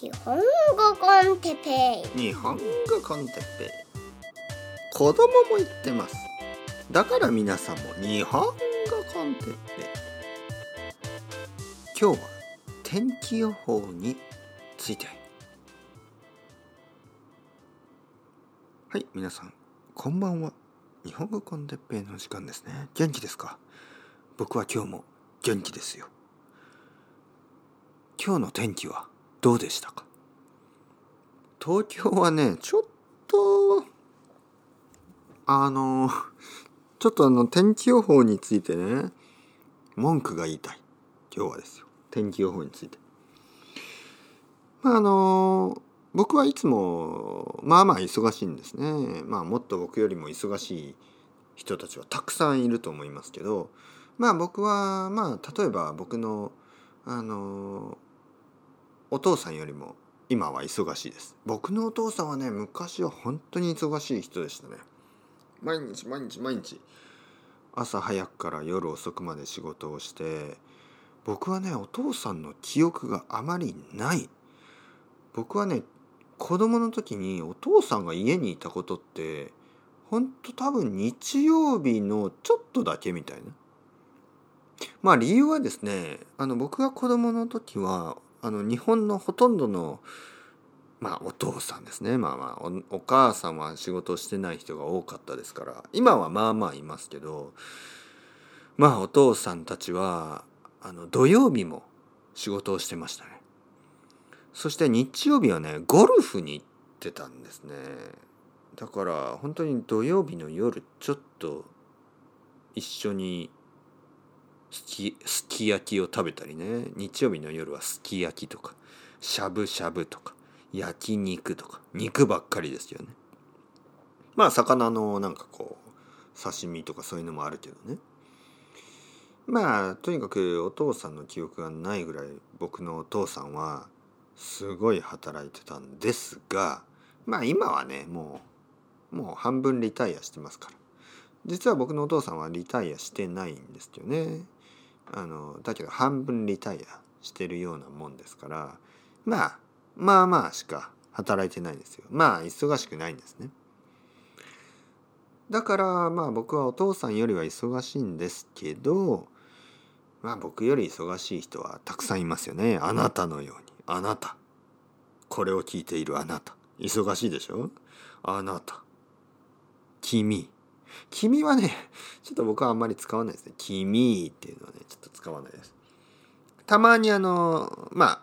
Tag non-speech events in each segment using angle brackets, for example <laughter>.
日本語コンテペイ。日本語コンテッペイ。子供も言ってます。だから皆さんも日本語コンテッペイ。今日は天気予報について。はい皆さんこんばんは。日本語コンテッペイの時間ですね。元気ですか？僕は今日も元気ですよ。今日の天気は？どうでしたか？東京はねちょっとあのちょっとあの天気予報についてね文句が言いたい。今日はですよ。天気予報について。まああの僕はいつもまあまあ忙しいんですね。まあもっと僕よりも忙しい人たちはたくさんいると思いますけどまあ僕はまあ例えば僕のあのお父さんよりも今は忙しいです。僕のお父さんはね昔は本当に忙しい人でしたね。毎日毎日毎日。朝早くから夜遅くまで仕事をして僕はねお父さんの記憶があまりない。僕はね子供の時にお父さんが家にいたことって本当多分日曜日のちょっとだけみたいな。まあ理由はですねあの僕が子供の時はあの日本のほとんどのまあお父さんですね。まあまあお母さんは仕事をしてない人が多かったですから今はまあまあいますけどまあお父さんたちはあの土曜日も仕事をしてましたね。そして日曜日はねゴルフに行ってたんですね。だから本当に土曜日の夜ちょっと一緒にすきすき焼きを食べたりね。日曜日の夜はすき焼きとかしゃぶしゃぶとか焼肉とか肉ばっかりですよね。まあ魚のなんかこう刺身とかそういうのもあるけどね。まあとにかくお父さんの記憶がないぐらい僕のお父さんはすごい働いてたんですがまあ今はねもうもう半分リタイアしてますから。実は僕のお父さんはリタイアしてないんですよね。あのだけど半分リタイアしてるようなもんですからまあまあまあしか働いてないんですよ。まあ忙しくないんですね。だからまあ僕はお父さんよりは忙しいんですけどまあ僕より忙しい人はたくさんいますよね。あなたのように。あなた。これを聞いているあなた。忙しいでしょ？あなた。君。君はねちょっと僕はあんまり使わないですね君っていうのはねちょっと使わないですたまにあのまあ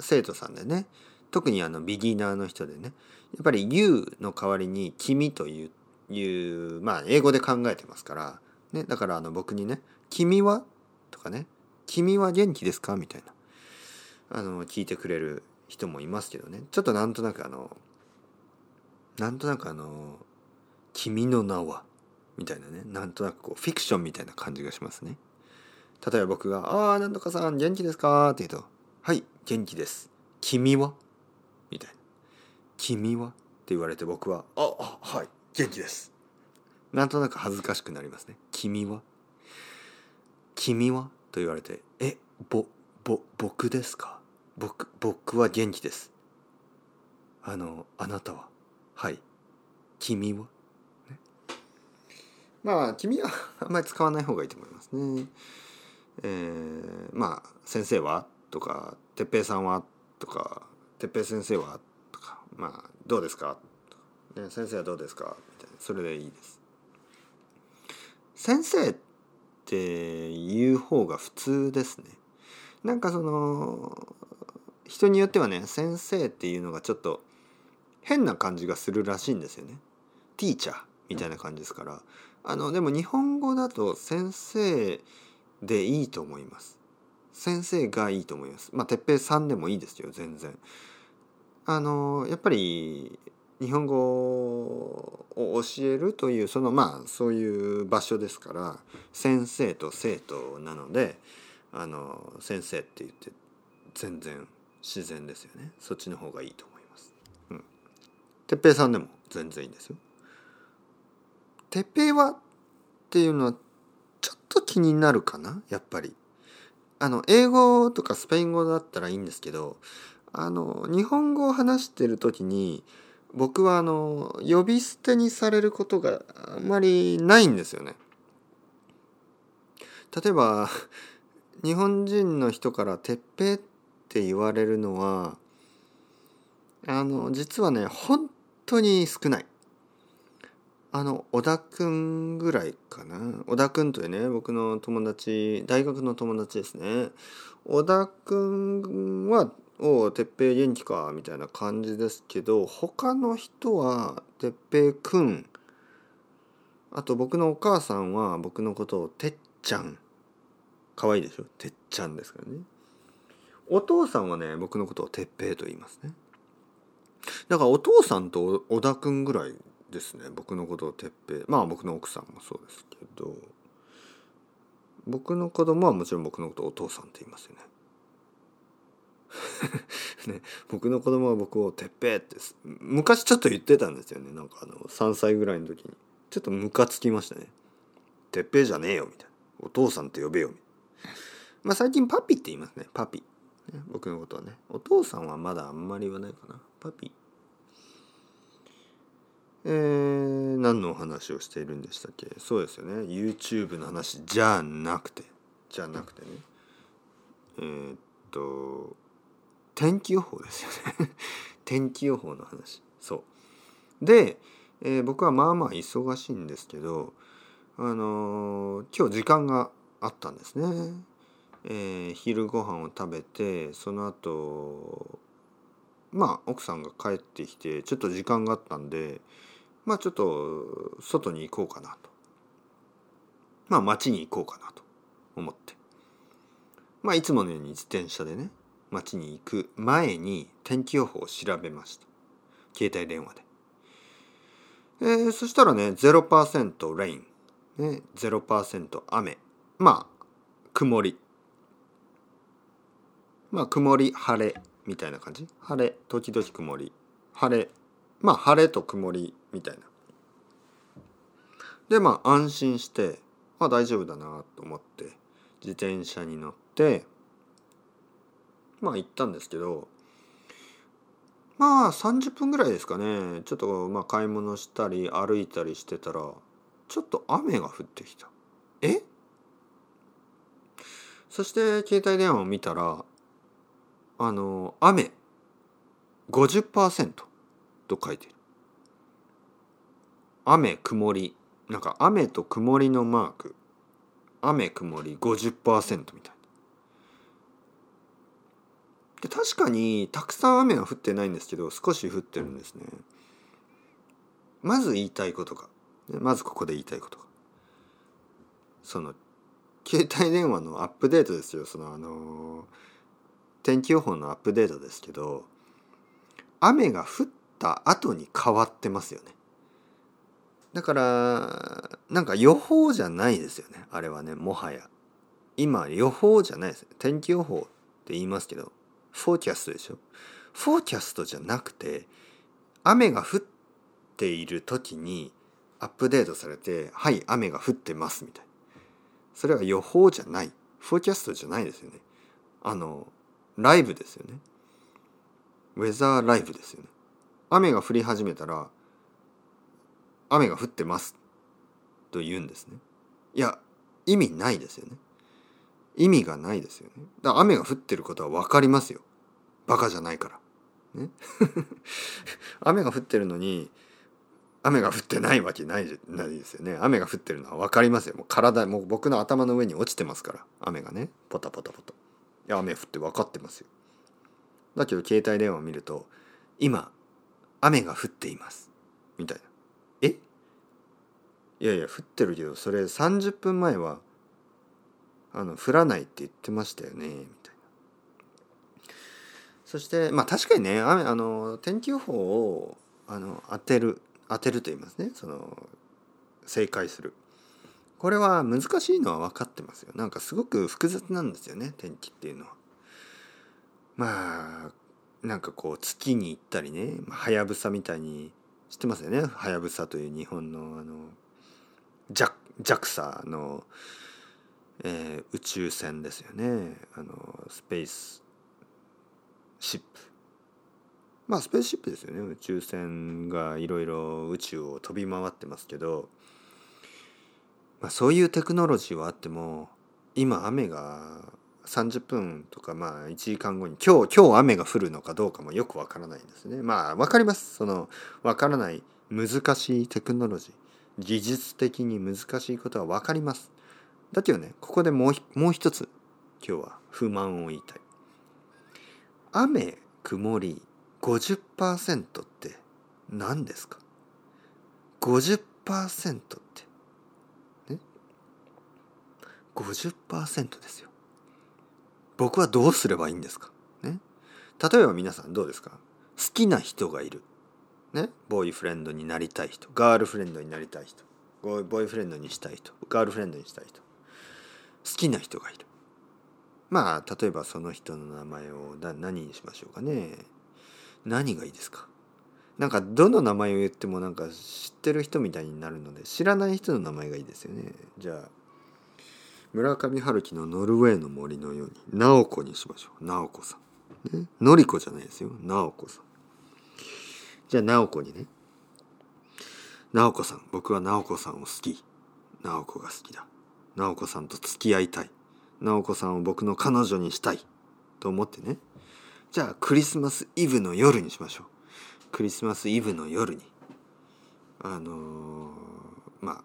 生徒さんでね特にあのビギナーの人でねやっぱり You の代わりに君といういうまあ英語で考えてますから、ね、だからあの僕にね「君は?」とかね「君は元気ですか?」みたいなあの聞いてくれる人もいますけどねちょっとなんとなくあのなんとなくあの「君の名は?」みたいなねなんとなくこうフィクションみたいな感じがしますね例えば僕が「ああなんとかさん元気ですか?」って言うと「はい元気です君は?」みたいな「君は?」って言われて僕は「ああはい元気です」なんとなく恥ずかしくなりますね「君は?」「君は?」と言われて「えぼぼ僕ですか僕僕は元気です」あのあなたははい君は？まあ君はあんまり使わない方がいいと思いますね。えー、まあ先生は？とか哲平さんは？とか哲平先生は？とかまあどうですか？ね、先生はどうですか？みたいなそれでいいです。先生って言う方が普通ですね。なんかその人によってはね先生っていうのがちょっと変な感じがするらしいんですよね。ティーチャーみたいな感じですから。あのでも日本語だと先生でいいと思います。先生がいいと思います。まあ哲平さんでもいいですよ全然。あのやっぱり日本語を教えるというそのまあそういう場所ですから先生と生徒なのであの先生って言って全然自然ですよね。そっちの方がいいと思います。うん。哲平さんでも全然いいんですよ。て平はっていうのはちょっと気になるかな？やっぱり。あの英語とかスペイン語だったらいいんですけどあの日本語を話してる時に僕はあの呼び捨てにされることがあんまりないんですよね。例えば日本人の人から「てっぺい」って言われるのはあの実はね本当に少ない。あの小田くんぐらいかな。小田くんというね僕の友達大学の友達ですね。小田くんは「おお哲平元気か」みたいな感じですけど他の人は「哲平くん」あと僕のお母さんは僕のことを「てっちゃん」可愛いでしょ？てっちゃんですからね。お父さんはね僕のことを哲平と言いますね。だからお父さんと小田くんぐらいですね。僕のことを哲平まあ僕の奥さんもそうですけど。僕の子供はもちろん僕のことをお父さんって言いますよね。<laughs> ね。僕の子供は僕を「てっぺって昔ちょっと言ってたんですよね。なんかあの3歳ぐらいの時に。ちょっとムカつきましたね「てっぺじゃねえよ」みたいな「お父さんって呼べよ」みたいな。まあ最近パピって言いますね。パピ、僕のことはね。お父さんはまだあんまり言わないかな。パピ。えー、何のお話をしているんでしたっけ？そうですよね。YouTube の話じゃなくて。じゃなくてね。えー、っと天気予報ですよね。<laughs> 天気予報の話。そう。で、えー、僕はまあまあ忙しいんですけどあの、今日時間があったんですね。え、昼ご飯を食べてその後まあ奥さんが帰ってきてちょっと時間があったんでまあちょっと外に行こうかなと。まあ街に行こうかなと思って。まあいつものように自転車でね街に行く前に天気予報を調べました。携帯電話で、えー、そしたらね0%レイン、ね、0%雨。まあ曇り。まあ曇り晴れみたいな感じ？晴れ時々曇り。晴れ。まあ晴れと曇りみたいな。でまあ安心してまあ大丈夫だなと思って自転車に乗ってまあ行ったんですけどまあ30分ぐらいですかね。ちょっとまあ買い物したり歩いたりしてたらちょっと雨が降ってきた。え？そして携帯電話を見たらあの雨50%と書いてる雨曇りなんか雨と曇りのマーク。雨曇り50%みたいな。で確かにたくさん雨は降ってないんですけど少し降ってるんですね。まず言いたいことが。まずここで言いたいことが。その携帯電話のアップデートですよ。そのあの天気予報のアップデートですけど雨が降った後に変わってますよね。だからなんか予報じゃないですよね。あれはねもはや。今予報じゃないです。天気予報って言いますけどフォーキャストでしょ？フォーキャストじゃなくて雨が降っている時にアップデートされてはい雨が降ってますみたいな。それは予報じゃない。フォーキャストじゃないですよね。あのライブですよね。ウェザーライブですよね。雨が降り始めたら、雨が降ってますと言うんですね。いや、意味ないですよね。意味がないですよね。だから雨が降ってることは分かりますよ。バカじゃないから。ね。<laughs> 雨が降ってるのに、雨が降ってないわけないないですよね。雨が降ってるのは分かりますよ。もう体、もう僕の頭の上に落ちてますから。雨がね。ポタポタポタいや。雨降って分かってますよだけど携帯電話を見ると今雨が降っていますみたいないやいや降ってるけどそれ30分前はあの降らないって言ってましたよねみたいな。そしてまあ確かにね雨あの天気予報をあの当てる当てると言いますねその正解する。これは難しいのは分かってますよ。なんかすごく複雑なんですよね天気っていうのは。まあなんかこう月に行ったりねはやぶさみたいに知ってますよね。はやぶさという日本のあの JAXA の、えー、宇宙船ですよね。あのスペースシップ。まあスペースシップですよね。宇宙船がいろいろ宇宙を飛び回ってますけど、まあ、そういうテクノロジーはあっても今雨が30分とかまあ1時間後に今日今日雨が降るのかどうかもよくわからないんですね。まあわかります。そのわからない難しいテクノロジー。技術的に難しいことはわかります。だけどねここでもうもう一つ今日は不満を言いたい。雨曇り50%って何ですか？50%って。ね？50%ですよ。僕はどうすればいいんですか？ね？例えば皆さんどうですか？好きな人がいる。ねボーイフレンドになりたい人ガールフレンドになりたい人ボーイフレンドにしたい人ガールフレンドにしたい人好きな人がいる。まあ例えばその人の名前を何にしましょうかね。何がいいですか。なんかどの名前を言ってもなんか知ってる人みたいになるので知らない人の名前がいいですよね。じゃあ村上春樹の「ノルウェーの森」のように直子にしましょう。直子さん、ね、のりこじゃないですよ。直子さん。じゃあ直子にね。直子さん僕は直子さんを好き。直子が好きだ。直子さんと付き合いたい。直子さんを僕の彼女にしたい。と思ってね。じゃあクリスマスイブの夜にしましょう。クリスマスイブの夜に。あのー、まあ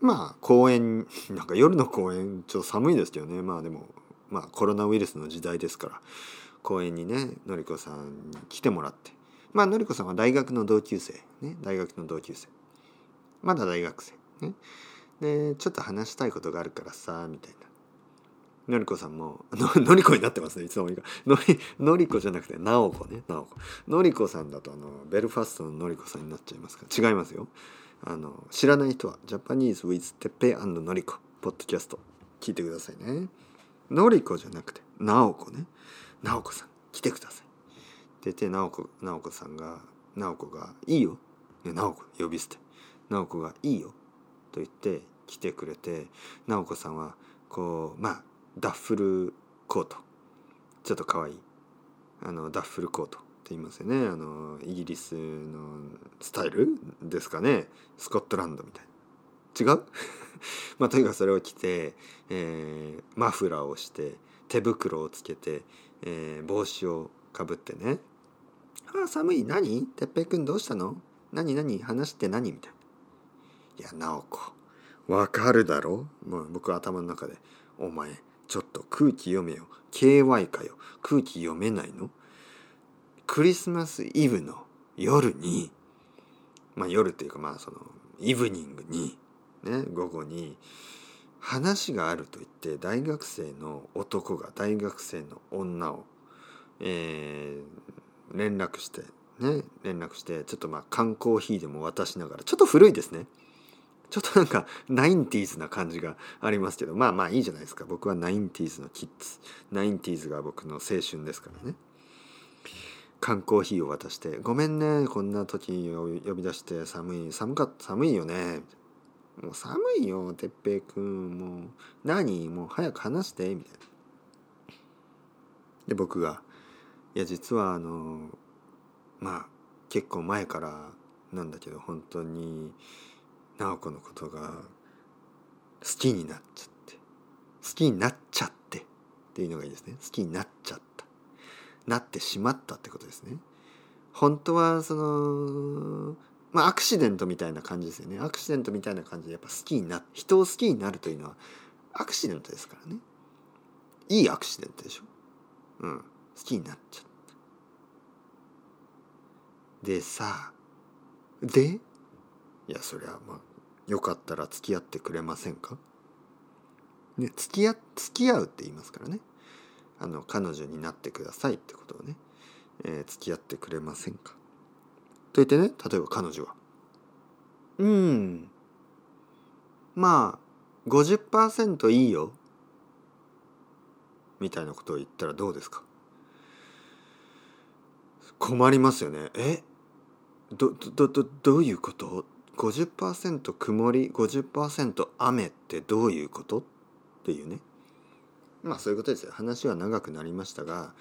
まあ公園 <laughs> なんか夜の公園ちょっと寒いですけどね。まあでもまあコロナウイルスの時代ですから。公園にねのりこさんに来てもらって。まあのりこさんは大学の同級生ね大学の同級生まだ大学生ねでちょっと話したいことがあるからさみたいなのりこさんもの、<laughs> のりこになってますね、いつの間にか。のり、のりこじゃなくて、なおこね、なおこ。のりこさんだと、あの、ベルファストののりこさんになっちゃいますから、違いますよ。あの、知らない人は、ジャパニーズ with てっぺのりこ、ポッドキャスト、聞いてくださいね。のりこじゃなくて、なおこね。なおこさん、来てください。って言って、なおこ、なおこさんが、なおこが、いいよ。なおこ、呼び捨て。なおこが、いいよ。と言って、来てくれて、なおこさんは、こう、まあ、ダッフルコート。ちょっとかわいい。あのダッフルコートって言いますよね。あのイギリスのスタイル？ですかね。スコットランドみたいな。違う？<laughs> まあとにかくそれを着て、えー、マフラーをして手袋をつけて、えー、帽子をかぶってね「ああ寒い。何？てっぺくんどうしたの？何？何？話して何?」みたいな「いや直子わかるだろ?」もう僕頭の中で「お前ちょっと空気読めよ。KY かよ。空気読めないの？クリスマスイブの夜にまあ夜っていうかまあそのイブニングにね午後に話があると言って大学生の男が大学生の女を、えー、連絡してね連絡してちょっとまあ缶コーヒーでも渡しながらちょっと古いですね。ちょっとなんかナインティーズな感じがありますけどまあまあいいじゃないですか。僕はナインティーズのキッズ。ナインティーズが僕の青春ですからね。缶コーヒーを渡して「ごめんねこんな時に呼び出して寒い寒かった寒いよね」もう寒いよ哲平くん。もう何？もう早く話して」みたいな。で僕が「いや実はあのまあ結構前からなんだけど本当に直子のことが好きになっちゃって好きになっちゃってっていうのがいいですね。好きになっちゃった。なってしまったってことですね。本当はそのまあアクシデントみたいな感じですよね。アクシデントみたいな感じでやっぱ好きにな人を好きになるというのはアクシデントですからね。いいアクシデントでしょ。うん。好きになっちゃった。でさでいやそりゃまあよかったら付き合ってくれませんか？ね付き合付き合うって言いますからね。あの彼女になってくださいってことをね、えー、付き合ってくれませんか？と言ってね例えば彼女は「うん。まあ50%いいよ」みたいなことを言ったらどうですか？困りますよね。え？どどどどういうこと？50%曇り50%雨ってどういうこと？っていうね。まあそういうことですよ。話は長くなりましたが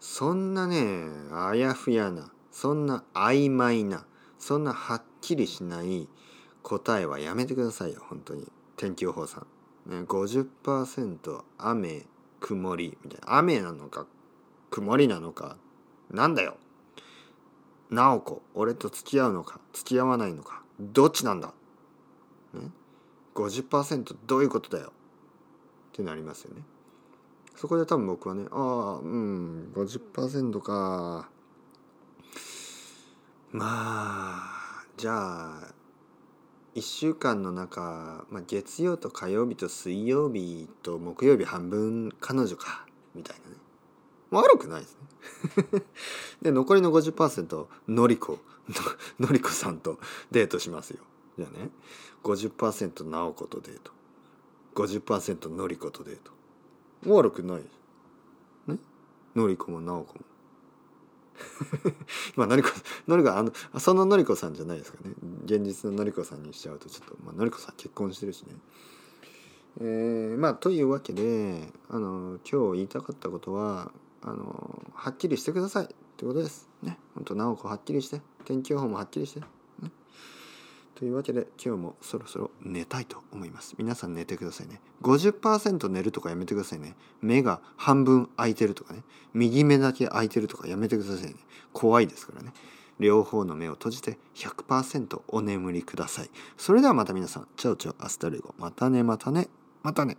そんなねあやふやなそんな曖昧なそんなはっきりしない答えはやめてくださいよ本当に。天気予報さん、ね、50%雨曇りみたいな。雨なのか曇りなのかなんだよ。直子俺と付き合うのか付き合わないのかどっちなんだ、ね、50%どういうことだよ？ってなりますよね。そこで多分僕はねああうん50%か。まあじゃあ1週間の中、まあ、月曜と火曜日と水曜日と木曜日半分彼女かみたいなね。悪くないですね。<laughs> で残りの50%のりこ。<laughs> のりこさんとデートしますよ。じゃあね。50%直子とデート。50%のりことデート。悪くないね？のりこも直子も。<laughs> まあのりこのりこあのそののりこさんじゃないですかね。現実ののりこさんにしちゃうとちょっと、まあのりこさん結婚してるしね。えー、まあというわけであの今日言いたかったことはあのはっきりしてくださいってことです。ね。本当直子はっきりして。天気予報もはっきりして、ね、というわけで今日もそろそろ寝たいと思います。皆さん寝てくださいね。50%寝るとかやめてくださいね。目が半分開いてるとかね。右目だけ開いてるとかやめてくださいね。怖いですからね。両方の目を閉じて100%お眠りください。それではまた皆さん。チャオチャオアスタルゴ。またねまたね。またね。